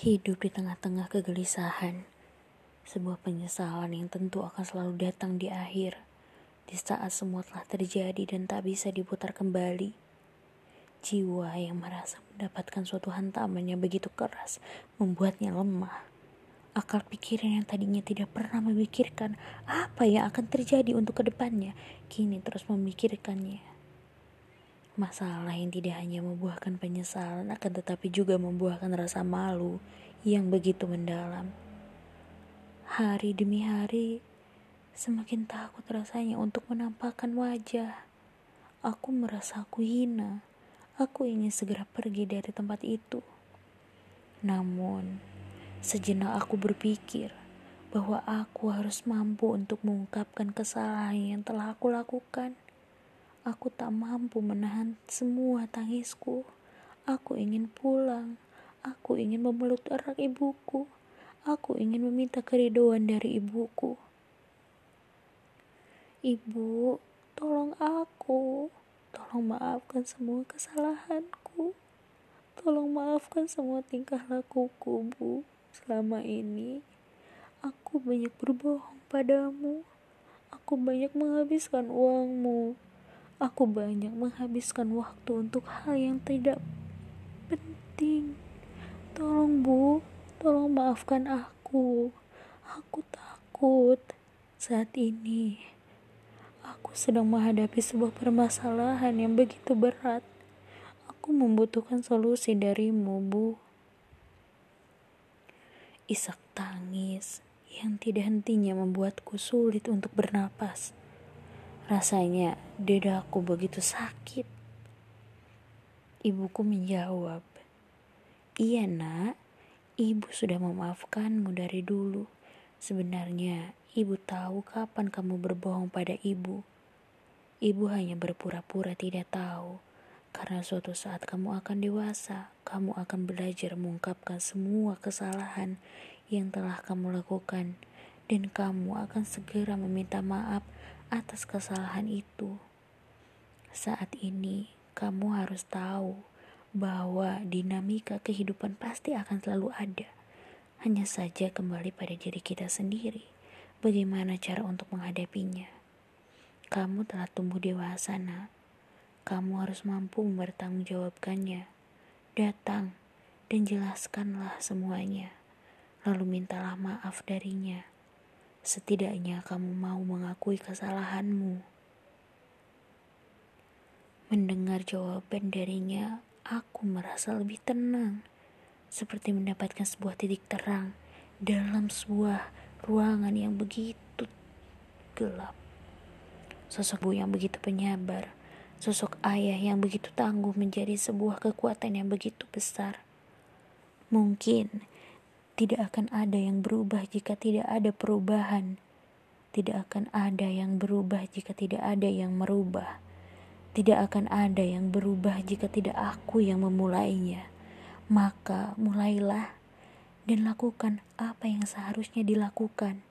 Hidup di tengah-tengah kegelisahan, sebuah penyesalan yang tentu akan selalu datang di akhir, di saat semua telah terjadi dan tak bisa diputar kembali. Jiwa yang merasa mendapatkan suatu hantaman yang begitu keras membuatnya lemah. Akal pikiran yang tadinya tidak pernah memikirkan apa yang akan terjadi untuk ke depannya, kini terus memikirkannya. Masalah yang tidak hanya membuahkan penyesalan akan tetapi juga membuahkan rasa malu yang begitu mendalam. Hari demi hari, semakin takut rasanya untuk menampakkan wajah. Aku merasa aku hina. Aku ingin segera pergi dari tempat itu. Namun, sejenak aku berpikir bahwa aku harus mampu untuk mengungkapkan kesalahan yang telah aku lakukan. Aku tak mampu menahan semua tangisku. Aku ingin pulang. Aku ingin memeluk erat ibuku. Aku ingin meminta keridoan dari ibuku. Ibu, tolong aku. Tolong maafkan semua kesalahanku. Tolong maafkan semua tingkah lakuku, Bu. Selama ini, aku banyak berbohong padamu. Aku banyak menghabiskan uangmu. Aku banyak menghabiskan waktu untuk hal yang tidak penting. Tolong bu, tolong maafkan aku. Aku takut saat ini. Aku sedang menghadapi sebuah permasalahan yang begitu berat. Aku membutuhkan solusi darimu, Bu. Isak tangis yang tidak hentinya membuatku sulit untuk bernapas. Rasanya dadaku begitu sakit. Ibuku menjawab, Iya nak, ibu sudah memaafkanmu dari dulu. Sebenarnya ibu tahu kapan kamu berbohong pada ibu. Ibu hanya berpura-pura tidak tahu. Karena suatu saat kamu akan dewasa, kamu akan belajar mengungkapkan semua kesalahan yang telah kamu lakukan, dan kamu akan segera meminta maaf atas kesalahan itu. Saat ini, kamu harus tahu bahwa dinamika kehidupan pasti akan selalu ada. Hanya saja kembali pada diri kita sendiri. Bagaimana cara untuk menghadapinya? Kamu telah tumbuh dewasa, nak. Kamu harus mampu mempertanggungjawabkannya. Datang dan jelaskanlah semuanya. Lalu mintalah maaf darinya. Setidaknya kamu mau mengakui kesalahanmu. Mendengar jawaban darinya, aku merasa lebih tenang, seperti mendapatkan sebuah titik terang dalam sebuah ruangan yang begitu gelap. Sosok bu yang begitu penyabar, sosok ayah yang begitu tangguh menjadi sebuah kekuatan yang begitu besar. Mungkin tidak akan ada yang berubah jika tidak ada perubahan. Tidak akan ada yang berubah jika tidak ada yang merubah. Tidak akan ada yang berubah jika tidak aku yang memulainya. Maka mulailah dan lakukan apa yang seharusnya dilakukan.